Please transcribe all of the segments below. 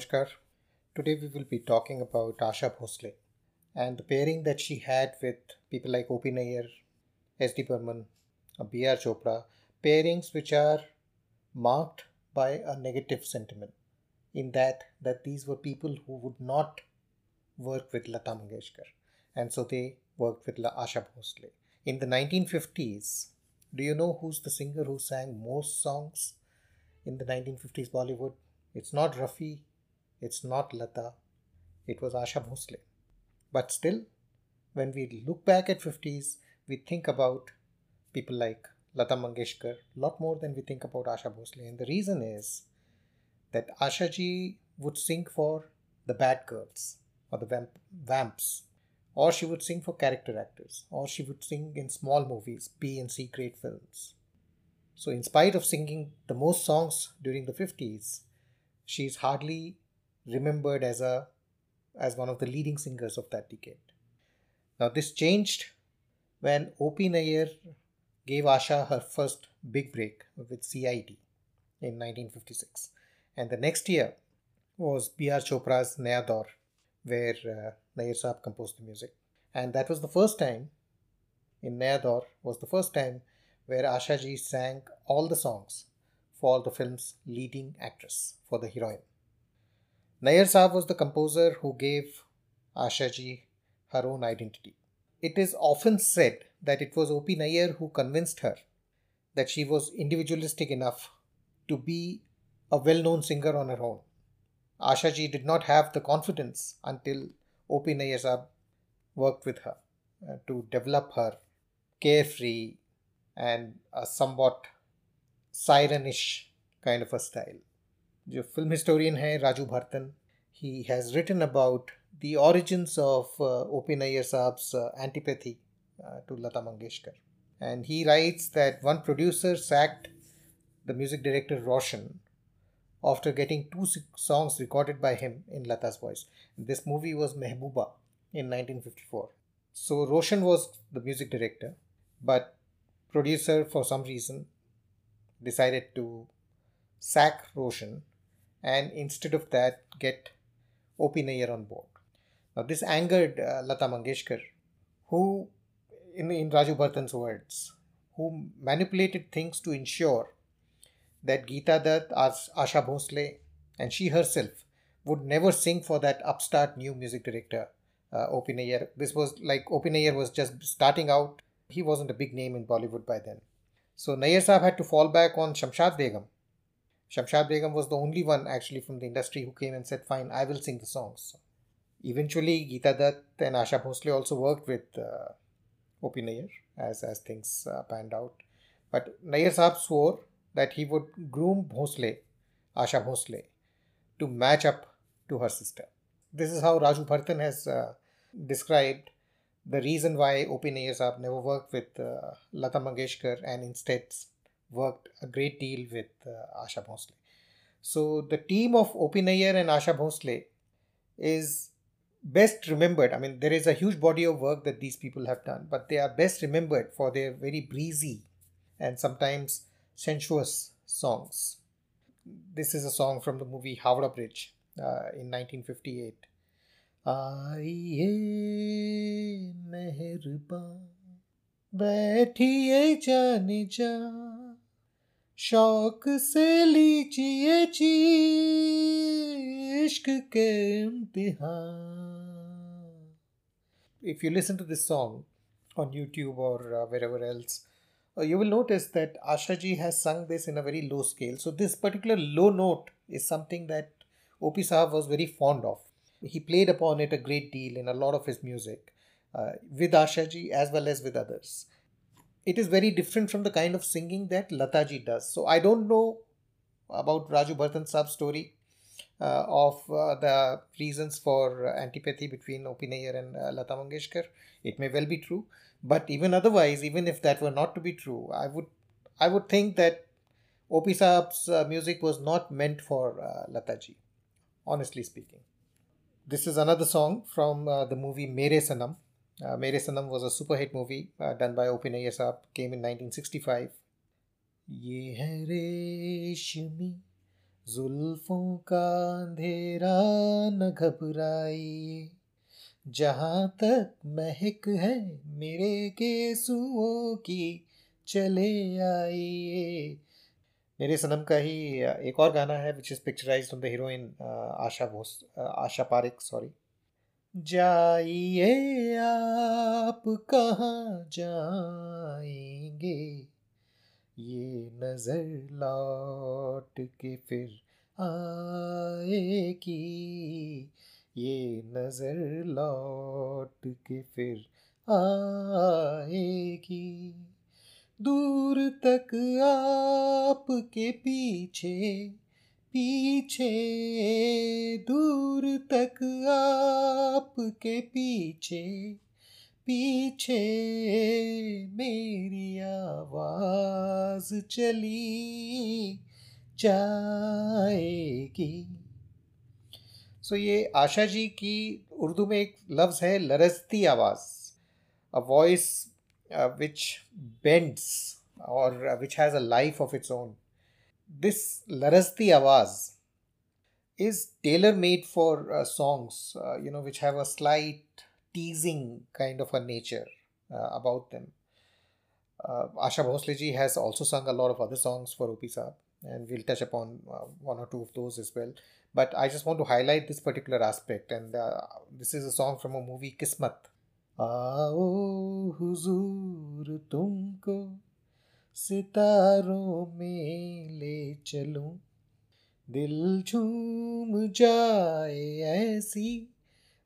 Namaskar. Today we will be talking about Asha Bhosle and the pairing that she had with people like O.P. Nair, S.D. Burman, uh, B.R. Chopra, pairings which are marked by a negative sentiment in that that these were people who would not work with Lata Mangeshkar and so they worked with Asha Bhosle. In the 1950s, do you know who's the singer who sang most songs in the 1950s Bollywood? It's not Rafi, it's not Lata, it was Asha Bhosle. But still, when we look back at 50s, we think about people like Lata Mangeshkar a lot more than we think about Asha Bhosle. And the reason is that Asha ji would sing for the bad girls or the vamp- vamps, or she would sing for character actors, or she would sing in small movies, B and C grade films. So, in spite of singing the most songs during the 50s, she is hardly remembered as a as one of the leading singers of that decade. Now this changed when O.P. Nair gave Asha her first big break with CID in 1956. And the next year was B.R. Chopra's Naya where uh, Nair Saab composed the music. And that was the first time in Naya was the first time where Asha ji sang all the songs for the film's leading actress, for the heroine. Nair Saab was the composer who gave Asha ji her own identity. It is often said that it was O.P. Nair who convinced her that she was individualistic enough to be a well known singer on her own. Asha ji did not have the confidence until O.P. Nair Saab worked with her uh, to develop her carefree and a somewhat sirenish kind of a style. जो film historian है Raju भरतन he has written about the origins of uh, O.P. Nair Saab's uh, antipathy uh, to Lata Mangeshkar. And he writes that one producer sacked the music director Roshan after getting two songs recorded by him in Lata's voice. This movie was Mehbooba in 1954. So Roshan was the music director, but producer for some reason decided to sack Roshan and instead of that get O.P. Nair on board. Now this angered uh, Lata Mangeshkar, who, in, in Raju Bhartan's words, who manipulated things to ensure that Geeta Dutt, Asha Bhosle, and she herself would never sing for that upstart new music director, uh, O.P. Nair. This was like O.P. Nair was just starting out. He wasn't a big name in Bollywood by then. So Nair Saab had to fall back on Shamshad Begum. Shamshad Begum was the only one actually from the industry who came and said, Fine, I will sing the songs. Eventually, Geeta Dutt and Asha Bhosle also worked with uh. Nair as, as things uh, panned out. But Nair Saab swore that he would groom Bhosle, Asha Bhosle, to match up to her sister. This is how Raju Bhartan has uh, described the reason why O.P. Nair Saab never worked with uh, Lata Mangeshkar and instead worked a great deal with uh, Asha Bhosle, So the team of Opin and Asha Bhosle is best remembered. I mean, there is a huge body of work that these people have done, but they are best remembered for their very breezy and sometimes sensuous songs. This is a song from the movie Howrah Bridge uh, in 1958. आइए मेहरबा बैठिए जाने जा शौक से लीजिए जी इश्क के इम्तिहान if you listen to this song on YouTube or uh, wherever else, uh, you will notice that Asha ji has sung this in a very low scale. So, this particular low note is something that O.P. Saab was very fond of. He played upon it a great deal in a lot of his music uh, with Asha ji as well as with others. It is very different from the kind of singing that Lata ji does. So, I don't know about Raju Bhartan Saab's story uh, of uh, the reasons for antipathy between O.P. Nair and uh, Lata Mangeshkar. It may well be true, but even otherwise, even if that were not to be true, I would I would think that O.P. Saab's uh, music was not meant for uh, Lata honestly speaking. This is another song from uh, the movie Mere Sanam. Uh, Mere Sanam was a super hit movie uh, done by O.P. Nair Saab, came in 1965. ये है जुल्फों का अंधेरा न घबराइए जहाँ तक महक है मेरे केसुओं की चले आइए मेरे सनम का ही एक और गाना है which is picturised on the heroine Asha Bhosle Asha Parekh sorry जाइए आप कहाँ जाएँगे? ये नज़र लौट के फिर आएगी। ये नज़र लौट के फिर आएगी। दूर तक आपके पीछे पीछे दूर तक आपके पीछे पीछे मेरी आवाज़ चली जाएगी। सो so, ये आशा जी की उर्दू में एक लफ्ज़ है, लरजती आवाज़। अ वॉइस विच बेंड्स और which has a life of its own this Larasti Awaz is tailor made for uh, songs, uh, you know, which have a slight teasing kind of a nature uh, about them. Uh, Asha Bhosleji has also sung a lot of other songs for O.P. Saab, and we'll touch upon uh, one or two of those as well. But I just want to highlight this particular aspect, and uh, this is a song from a movie, Kismat. आओ हुजूर तुमको सितारों में ले चलूँ। दिल झूम जाए ऐसी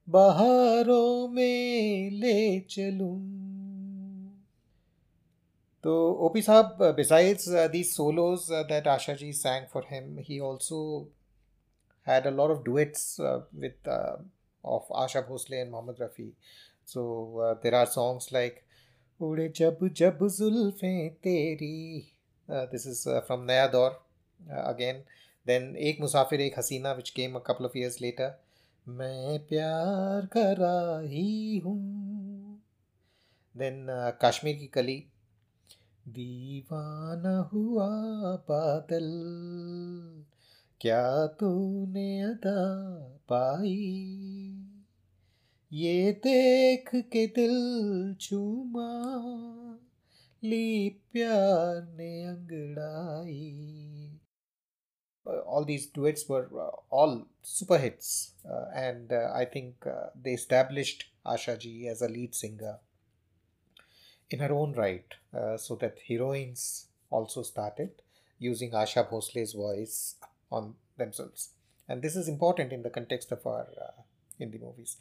बहारों में ले चलूँ। तो ओपी साहब besides the solos that Asha ji sang for him he also had a lot of duets with of Asha Bhosle and Mohammed Rafi so there are songs like उड़े जब जब जुल्फें तेरी। दिस इज़ फ्रॉम नया दौर again then एक मुसाफिर, एक हसीना which came a couple of years later मैं प्यार करा ही। हूँ देन कश्मीर की कली। दीवाना हुआ बादल। क्या तूने अदा पाई? ये देख के दिल चूमा ली प्यार ने अंगड़ाई all these duets were uh, all super hits uh, and uh, i think uh, they established asha ji as a lead singer in her own right uh, so that heroines also started using asha bhosle's voice on themselves and this is important in the context of our uh, hindi movies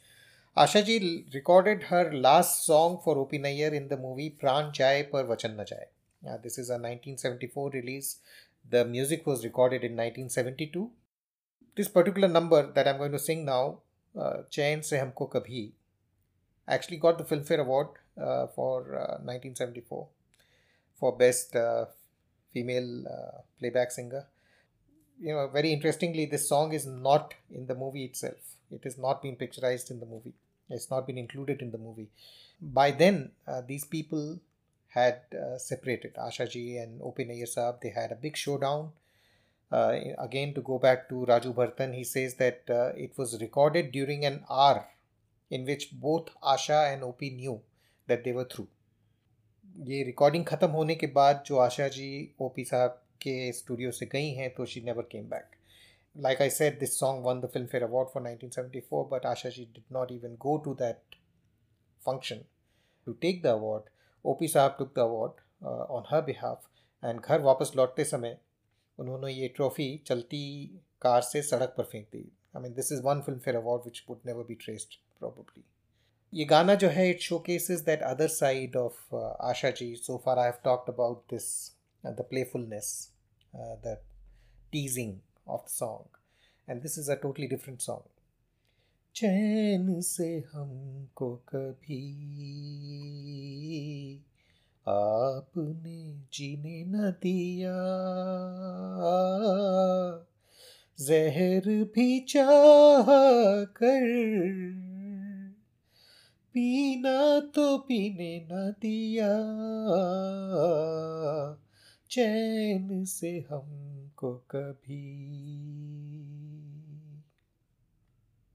Asha ji recorded her last song for O.P. Nayyar in the movie Pran Jaye Par Vachan Na Jaye. Uh, this is a 1974 release. The music was recorded in 1972. This particular number that I'm going to sing now, uh, Chain Se Humko Kabhi, actually got the Filmfare Award uh, for 1974 for Best Female Playback Singer. You know, very interestingly, this song is not in the movie itself. It has not been picturized in the movie. It's not been included in the movie. By then, uh, these people had uh, separated. Ashaji and O.P. Nayyar Sahab. they had a big showdown. Uh, again, to go back to Raju Bhartan, he says that uh, it was recorded during an hour in which both Asha and Op knew that they were through. ये recording ख़त्म होने के बाद जो Asha ji OP साहब के studio से गई हैं तो she never came back like I said, this song won the Filmfare Award for 1974, but Asha ji did not even go to that function to take the award. OP साहब took the award uh, on her behalf and घर वापस लौटते समय उन्होंने ये trophy चलती car से सड़क पर फेंक दी I mean this is one Filmfare award which would never be traced probably ये गाना जो है it show cases that other side of Asha ji so far I have talked about this the playfulness the teasing of the song. And this is a totally different song. चैन से हमको कभी आपने जीने न दिया जहर भी चाह कर पीना तो पीने न दिया चैन से हम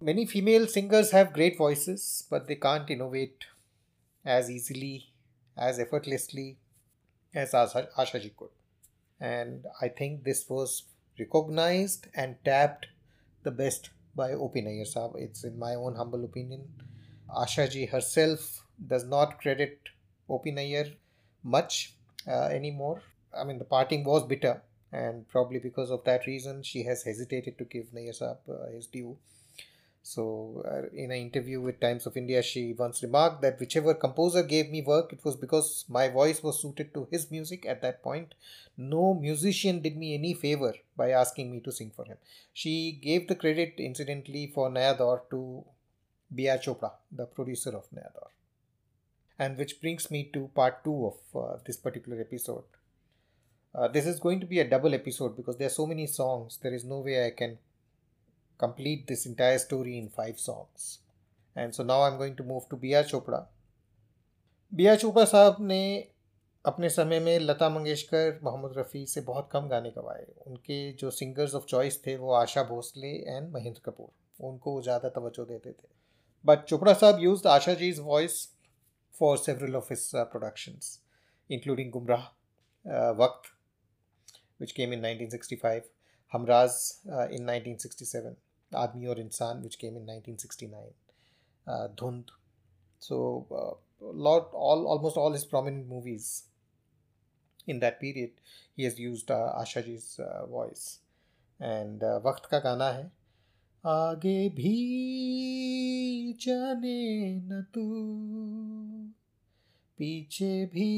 Many female singers have great voices, but they can't innovate as easily, as effortlessly as Asha, Asha ji could. And I think this was recognized and tapped the best by O.P. Nayyar Sahab. It's in my own humble opinion. Asha ji herself does not credit O.P. Nayyar much uh, anymore. I mean, the parting was bitter, and probably because of that reason, she has hesitated to give Nayyar Saab uh, his due. So, uh, in an interview with Times of India, she once remarked that whichever composer gave me work, it was because my voice was suited to his music at that point. No musician did me any favor by asking me to sing for him. She gave the credit, incidentally, for Naya Daur to B.R. Chopra, the producer of Naya Daur. And which brings me to part two of uh, this particular episode. Uh, this is going to be a double episode because there are so many songs. There is no way I can complete this entire story in five songs. And so now I'm going to move to Chopra B R Chopra साहब ने अपने समय में लता मंगेशकर मोहम्मद रफ़ी से बहुत कम गाने गवाए उनके जो सिंगर्स ऑफ़ चॉइस थे वो आशा भोसले एंड महेंद्र कपूर उनको वो ज़्यादा तवज्जो देते थे बट चोपड़ा साहब use Asha ji's voice for several of his productions including Gumrah Waqt which came in 1965, Hamraz uh, in 1967, Aadmi Aur Insan, which came in 1969, uh, Dhund. So, uh, lot all almost all his prominent movies in that period, he has used uh, uh, voice. And uh, Ka Gana Hai. आगे भी जाने न तू पीछे भी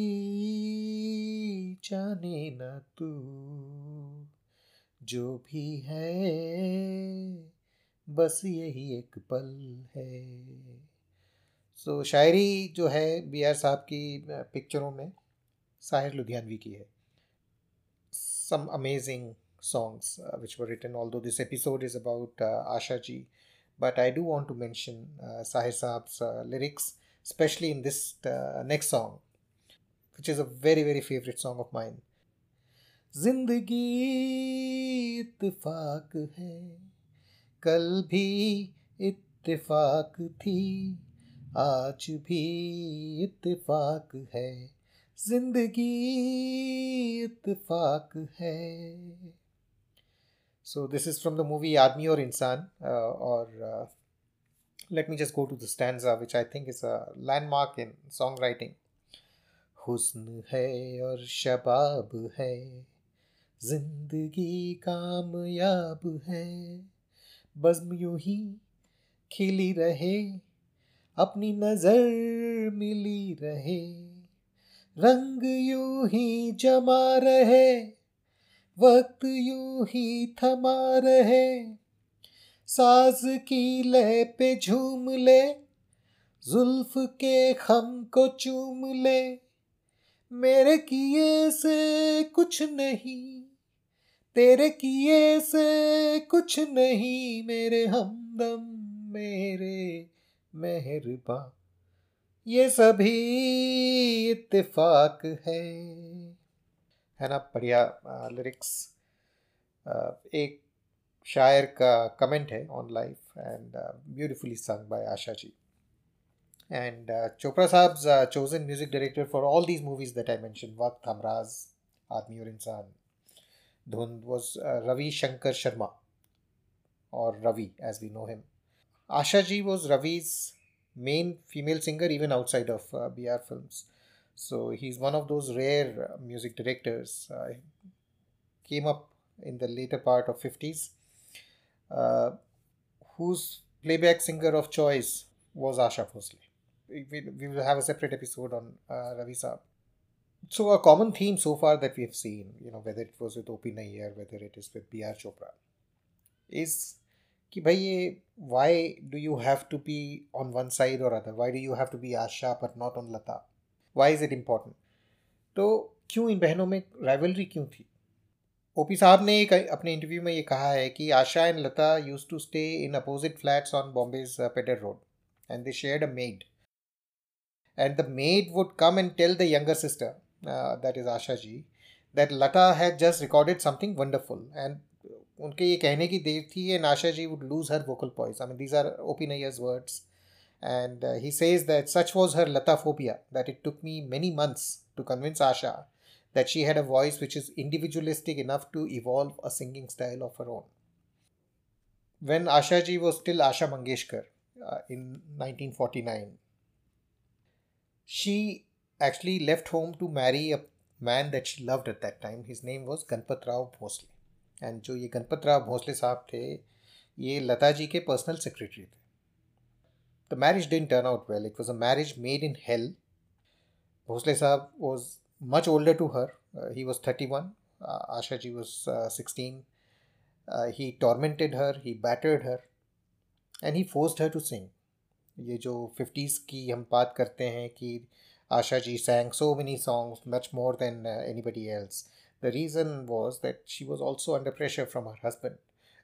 जाने न तू। जो भी है बस यही एक पल है। सो so, शायरी जो है बी आर साहब की पिक्चरों में साहिर लुधियानवी की है। Some amazing songs which were written although this episode is about Asha ji but I do want to mention Sahir साहब lyrics especially in this uh, next song which is a very very favorite song of mine जिंदगी इत्तेफाक है कल भी इत्तेफाक थी आज भी इत्तेफाक है जिंदगी इत्तेफाक है So this is from the movie Aadmi Aur Insan, uh, or uh, let me just go to the stanza, which I think is a landmark in songwriting. हुस्न है और शबाब है ज़िंदगी कामयाब है बज्म यूँ ही खिली रहे अपनी नज़र मिली रहे रंग यूँ ही जमा रहे वक्त यूँ ही थमा रहे साज की लय पे झूम ले, जुल्फ के खम को चूम ले। मेरे किए से कुछ नहीं, तेरे किए से कुछ नहीं, मेरे हमदम, मेरे मेहरबा। ये सभी इत्तेफाक है। है ना? बढ़िया लिरिक्स एक शायर का कमेंट है on life and beautifully sung by Asha ji and Chopra साहब chosen music director for all these movies that I mention वक्त हमराज आदमी और इंसान धुंध was uh, Ravi Shankar Sharma or Ravi as we know him. Asha ji was Ravi's main female singer even outside of uh, BR films. So he's one of those rare uh, music directors. Uh, came up in the later part of 50s uh, whose playback singer of choice was Asha Bhosle. We, we will have a separate episode on uh, Ravi Saab so a common theme so far that we have seen, you know, whether it was with O.P. Nayyar, whether it is with B.R. Chopra, is कि भाई ये why do you have to be on one side or other? Why do you have to be Asha but not on Lata? Why is it important? तो क्यों इन बहनों में rivalry क्यों थी OP साहब ने एक अपने इंटरव्यू में ये कहा है कि Asha and Lata used to stay in opposite flats on Bombay's Peddar road and they shared a maid and the maid would come and tell the younger sister that is Asha ji that Lata has just recorded something wonderful and उनके ये कहने की देर थी and Asha ji would lose her vocal poise I mean these are opinions words and he says that such was her Lata phobia that it took me many months to convince Asha that she had a voice which is individualistic enough to evolve a singing style of her own. When Asha ji was still Asha Mangeshkar uh, in 1949, she actually left home to marry a man that she loved at that time. His name was Ganpat Rao Bhosle. And जो ये गणपत राव भोसले साहब थे ये लता जी के personal secretary थे the marriage डिन turn out well it was a marriage made in hell Bhosle साहब was much older to her he was thirty one Asha ji was sixteen he tormented her he battered her and he forced her to sing ये जो fifties की हम बात करते हैं कि Asha ji सैंग so many songs much more than any buddy else The reason was that she was also under pressure from her husband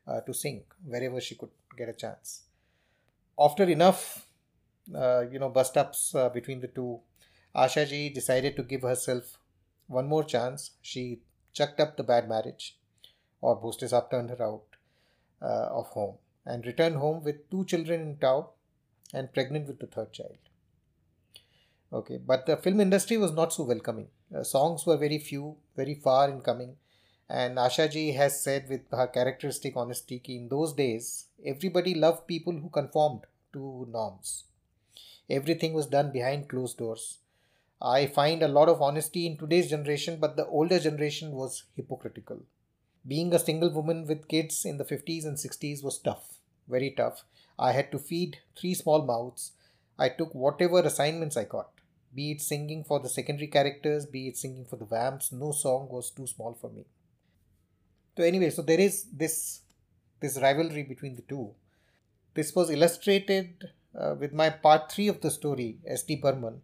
uh, to sing wherever she could get a chance. After enough, uh, you know, bust ups uh, between the two, Asha ji decided to give herself one more chance. She chucked up the bad marriage, or Bhosle Saab turned her out uh, of home and returned home with two children in tow and pregnant with the third child. Okay, but the film industry was not so welcoming. Uh, songs were very few, very far in coming. And Asha ji has said with her characteristic honesty that in those days, everybody loved people who conformed to norms. Everything was done behind closed doors. I find a lot of honesty in today's generation, but the older generation was hypocritical. Being a single woman with kids in the 50s and 60s was tough, very tough. I had to feed three small mouths. I took whatever assignments I got be it singing for the secondary characters, be it singing for the vamps, no song was too small for me. So anyway, so there is this this rivalry between the two. This was illustrated uh, with my part three of the story, S.D. Burman.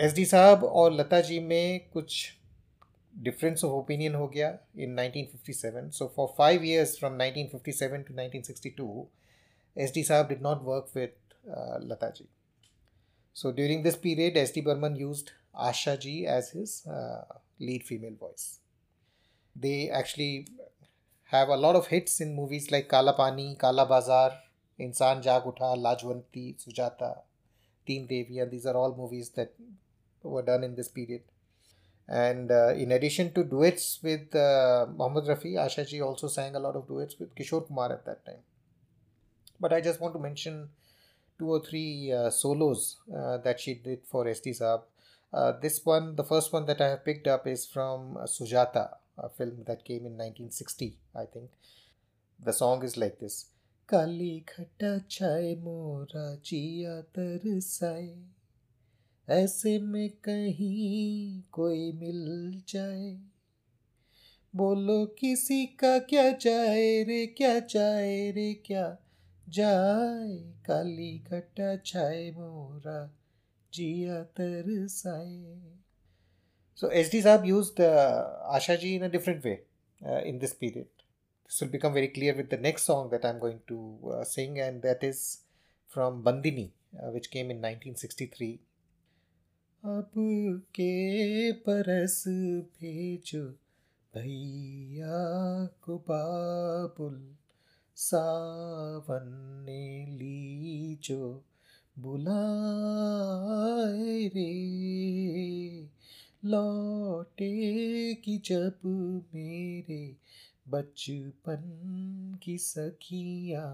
S.D. साहब और लता जी में कुछ difference of opinion हो गया in 1957. So for five years from 1957 to 1962, S.D. साहब did not work with uh, Lata ji. So during this period, S.D. Burman used Asha ji as his uh, lead female voice. They actually have a lot of hits in movies like Kala Pani, Kala Bazaar, Insan Jag Utha, Lajwanti, Sujata, Teen and These are all movies that were done in this period. And uh, in addition to duets with uh, Mohammad Rafi, Asha also sang a lot of duets with Kishore Kumar at that time. But I just want to mention two or three uh, solos uh, that she did for SD Saab. Uh, this one, the first one that I have picked up is from Sujata, a film that came in 1960, I think. The song is like this. काली खट्टा छाए मोरा जिया तरसाए। ऐसे में कहीं कोई मिल जाए। बोलो किसी का क्या जाए रे क्या जाए रे क्या जाए? काली घटा छाए मोरा जिया तरसाए। So SD Saab used uh, Asha ji in a different way uh, in this period. This will become very clear with the next song that I'm going to uh, sing, and that is from Bandini, uh, which came in 1963. अब के परस भेजो भैया को बाबुल सावन ने ली बुलाए रे लौटे की जब मेरे बचपन की सखिया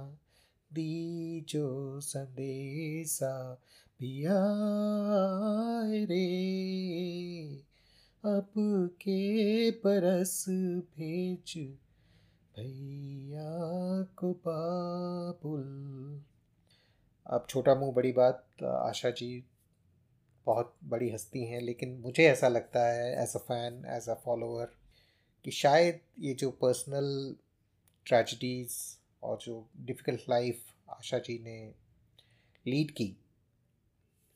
दी जो संदेशा पिया रे। अब के परस भेज भैया को बाबुल। अब छोटा मुँह, बड़ी बात, आशा जी, बहुत बड़ी हस्ती हैं, लेकिन मुझे ऐसा लगता है as a fan as a follower कि शायद ये जो पर्सनल ट्रेजिडीज़ और जो डिफ़िकल्ट लाइफ आशा जी ने लीड की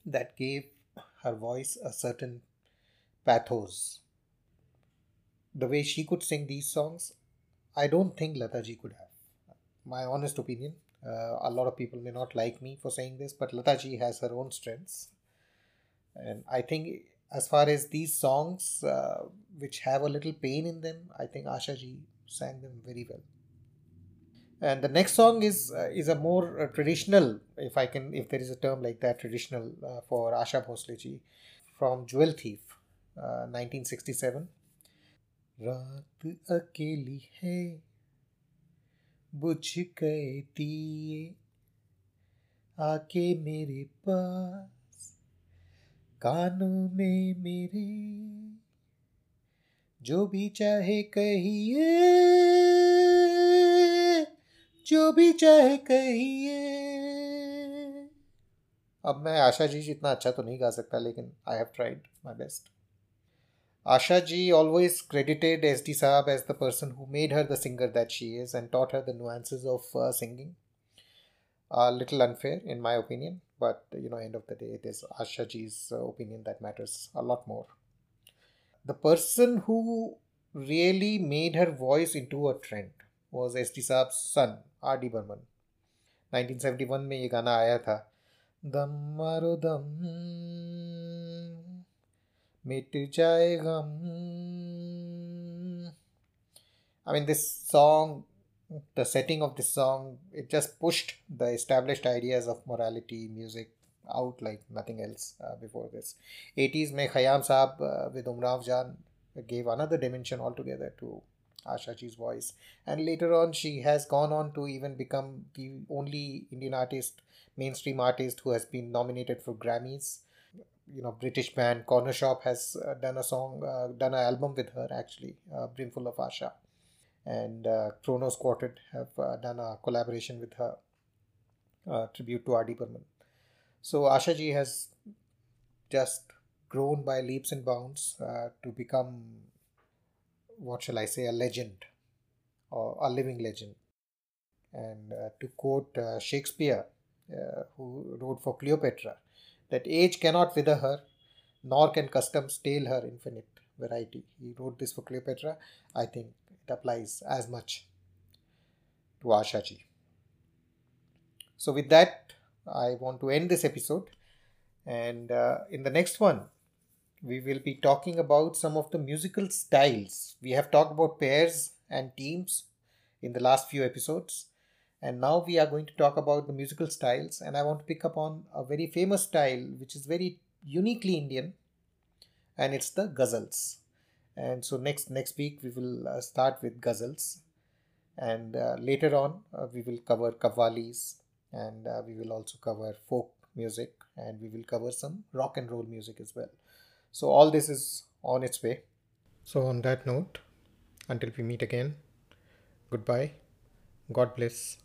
that gave her voice a certain pathos the way she could sing these songs I don't think Lata ji could have. My honest opinion. Uh, a lot of people may not like me for saying this, but Lata ji has her own strengths. And I think as far as these songs uh, which have a little pain in them, I think Asha ji sang them very well. And the next song is uh, is a more uh, traditional, if I can, if there is a term like that, traditional uh, for Asha Bhosle ji, from Jewel Thief, 1967. रात अकेली है बुझ गए दिए आके मेरे पास कानों में मेरे। जो भी चाहे कहिए, जो भी चाहे कहिए। अब मैं आशा जी जितना अच्छा तो नहीं गा सकता, लेकिन I have tried my best Asha ji always credited S D साहब as the person who made her the singer that she is and taught her the nuances of singing little unfair in my opinion but you know, end of the day, it is Asha ji's uh, opinion that matters a lot more. The person who really made her voice into a trend was SD Saab's son, R D Burman 1971 में ये गाना आया था दम मारो दम मिट जाए गम I mean, this song, the setting of this song, it just pushed the established ideas of morality, music out like nothing else uh, before this. 80s mein Khayyam Saab uh, with Umrao Jaan gave another dimension altogether to Ashaji's voice. And later on, she has gone on to even become the only Indian artist, mainstream artist who has been nominated for Grammys. You know, British band Cornershop has uh, done a song, uh, done an album with her actually, uh, Brimful of Asha. And uh, Kronos Quartet have uh, done a collaboration with her, uh, tribute to R.D. Burman. So Ashaji has just grown by leaps and bounds uh, to become what shall I say, a legend or a living legend. And uh, to quote uh, Shakespeare, who wrote for Cleopatra, that age cannot wither her, nor can custom stale her infinite variety. He wrote this for Cleopatra. I think it applies as much to Ashaji. So, with that, I want to end this episode. And uh, in the next one, we will be talking about some of the musical styles. We have talked about pairs and teams in the last few episodes, and now we are going to talk about the musical styles. And I want to pick up on a very famous style which is very uniquely Indian, and it's the ghazals. And so next next week we will uh, start with ghazals, and uh, later on uh, we will cover qawwalis, and uh, we will also cover folk music, and we will cover some rock and roll music as well. So, all this is on its way. So, on that note, until we meet again, goodbye. God bless.